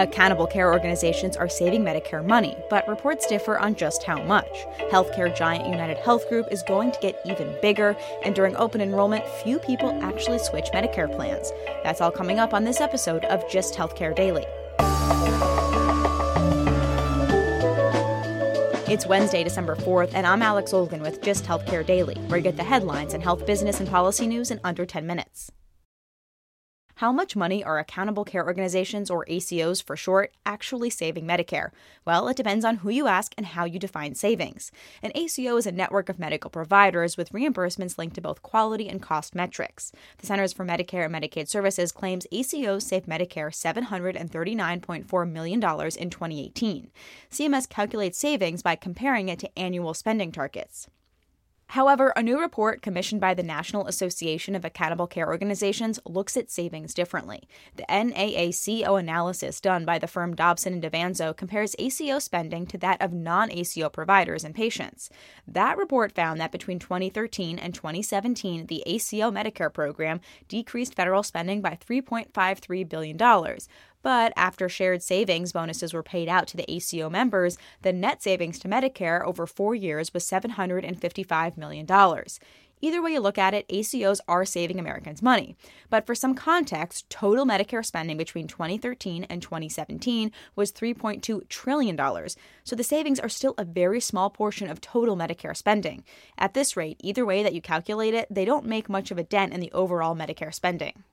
Accountable care organizations are saving Medicare money, but reports differ on just how much. Healthcare giant United Health Group is going to get even bigger, and during open enrollment, few people actually switch Medicare plans. That's all coming up on this episode of Just Healthcare Daily. It's Wednesday, December 4th, and I'm Alex Olgin with Just Healthcare Daily, where you get the headlines and health business and policy news in under 10 minutes. How much money are accountable care organizations, or ACOs for short, actually saving Medicare? Well, it depends on who you ask and how you define savings. An ACO is a network of medical providers with reimbursements linked to both quality and cost metrics. The Centers for Medicare and Medicaid Services claims ACOs saved Medicare $739.4 million in 2018. CMS calculates savings by comparing it to annual spending targets. However, a new report commissioned by the National Association of Accountable Care Organizations looks at savings differently. The NAACO analysis done by the firm Dobson and DaVanzo compares ACO spending to that of non-ACO providers and patients. That report found that between 2013 and 2017, the ACO Medicare program decreased federal spending by $3.53 billion, but after shared savings bonuses were paid out to the ACO members, the net savings to Medicare over four years was $755 million. Either way you look at it, ACOs are saving Americans money. But for some context, total Medicare spending between 2013 and 2017 was $3.2 trillion. So the savings are still a very small portion of total Medicare spending. At this rate, either way that you calculate it, they don't make much of a dent in the overall Medicare spending.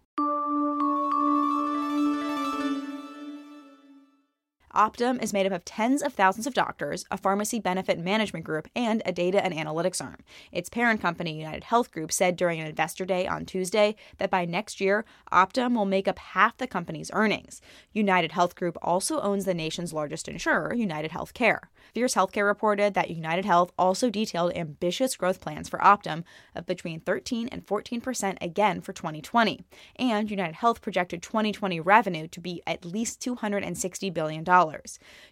Optum is made up of tens of thousands of doctors, a pharmacy benefit management group, and a data and analytics arm. Its parent company, United Health Group, said during an investor day on Tuesday that by next year, Optum will make up half the company's earnings. United Health Group also owns the nation's largest insurer, United Healthcare. Fierce Healthcare reported that United Health also detailed ambitious growth plans for Optum of between 13 and 14 percent again for 2020. And United Health projected 2020 revenue to be at least $260 billion.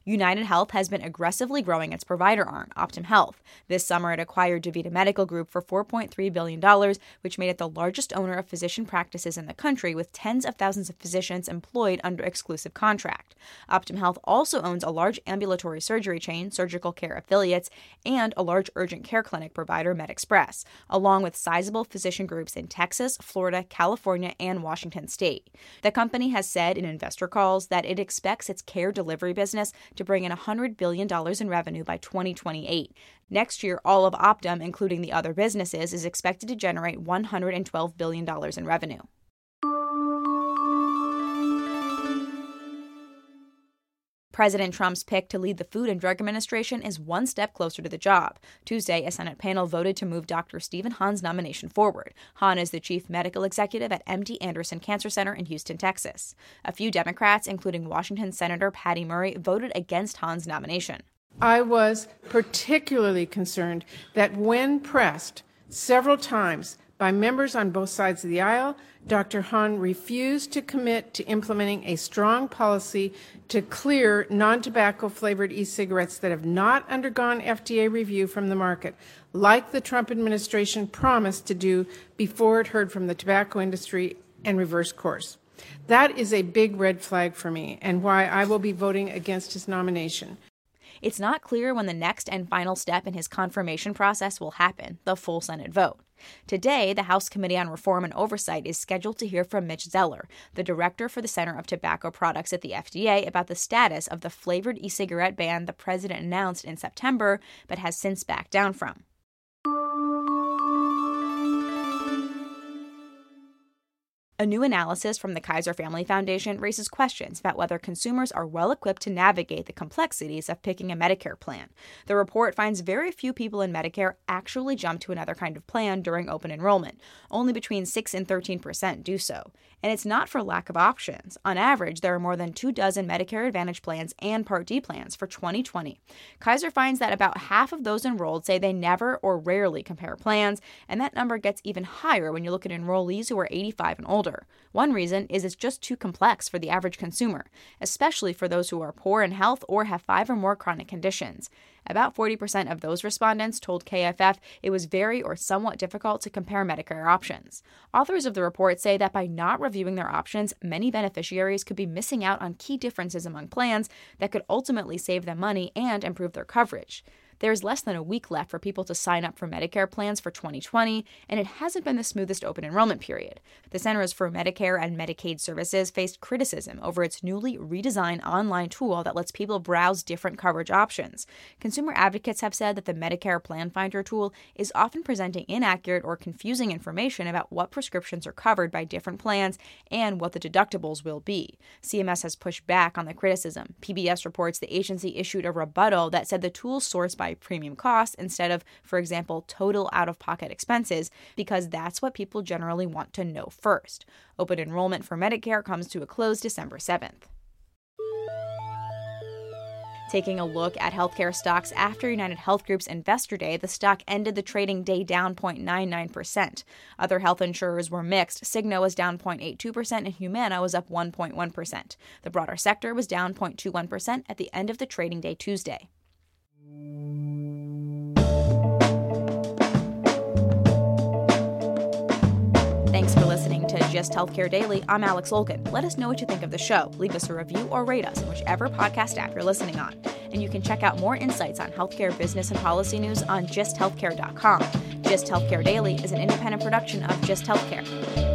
United Health has been aggressively growing its provider arm, Optum Health. This summer, it acquired DaVita Medical Group for $4.3 billion, which made it the largest owner of physician practices in the country with tens of thousands of physicians employed under exclusive contract. Optum Health also owns a large ambulatory surgery chain, Surgical Care Affiliates, and a large urgent care clinic provider, MedExpress, along with sizable physician groups in Texas, Florida, California, and Washington state. The company has said in investor calls that it expects its care delivery business to bring in $100 billion in revenue by 2028. Next year, all of Optum, including the other businesses, is expected to generate $112 billion in revenue. President Trump's pick to lead the Food and Drug Administration is one step closer to the job. Tuesday, a Senate panel voted to move Dr. Stephen Hahn's nomination forward. Hahn is the chief medical executive at MD Anderson Cancer Center in Houston, Texas. A few Democrats, including Washington Senator Patty Murray, voted against Hahn's nomination. I was particularly concerned that when pressed several times by members on both sides of the aisle, Dr. Hahn refused to commit to implementing a strong policy to clear non tobacco flavored e cigarettes that have not undergone FDA review from the market, like the Trump administration promised to do before it heard from the tobacco industry and reversed course. That is a big red flag for me and why I will be voting against his nomination. It's not clear when the next and final step in his confirmation process will happen, the full Senate vote. Today, the House Committee on Reform and Oversight is scheduled to hear from Mitch Zeller, the director for the Center of Tobacco Products at the FDA, about the status of the flavored e cigarette ban the president announced in September but has since backed down from. A new analysis from the Kaiser Family Foundation raises questions about whether consumers are well equipped to navigate the complexities of picking a Medicare plan. The report finds very few people in Medicare actually jump to another kind of plan during open enrollment. Only between 6 and 13 percent do so. And it's not for lack of options. On average, there are more than two dozen Medicare Advantage plans and Part D plans for 2020. Kaiser finds that about half of those enrolled say they never or rarely compare plans, and that number gets even higher when you look at enrollees who are 85 and older. One reason is it's just too complex for the average consumer, especially for those who are poor in health or have five or more chronic conditions. About 40% of those respondents told KFF it was very or somewhat difficult to compare Medicare options. Authors of the report say that by not reviewing their options, many beneficiaries could be missing out on key differences among plans that could ultimately save them money and improve their coverage. There's less than a week left for people to sign up for Medicare plans for 2020, and it hasn't been the smoothest open enrollment period. The Centers for Medicare and Medicaid Services faced criticism over its newly redesigned online tool that lets people browse different coverage options. Consumer advocates have said that the Medicare Plan Finder tool is often presenting inaccurate or confusing information about what prescriptions are covered by different plans and what the deductibles will be. CMS has pushed back on the criticism. PBS reports the agency issued a rebuttal that said the tool sourced by by premium costs instead of, for example, total out of pocket expenses, because that's what people generally want to know first. Open enrollment for Medicare comes to a close December 7th. Taking a look at healthcare stocks after United Health Group's Investor Day, the stock ended the trading day down 0.99%. Other health insurers were mixed. Cigna was down 0.82% and Humana was up 1.1%. The broader sector was down 0.21% at the end of the trading day Tuesday. Thanks for listening to Just Healthcare Daily. I'm Alex Olgin. Let us know what you think of the show. Leave us a review or rate us in whichever podcast app you're listening on. And you can check out more insights on healthcare business and policy news on justhealthcare.com. Just Healthcare Daily is an independent production of Just Healthcare.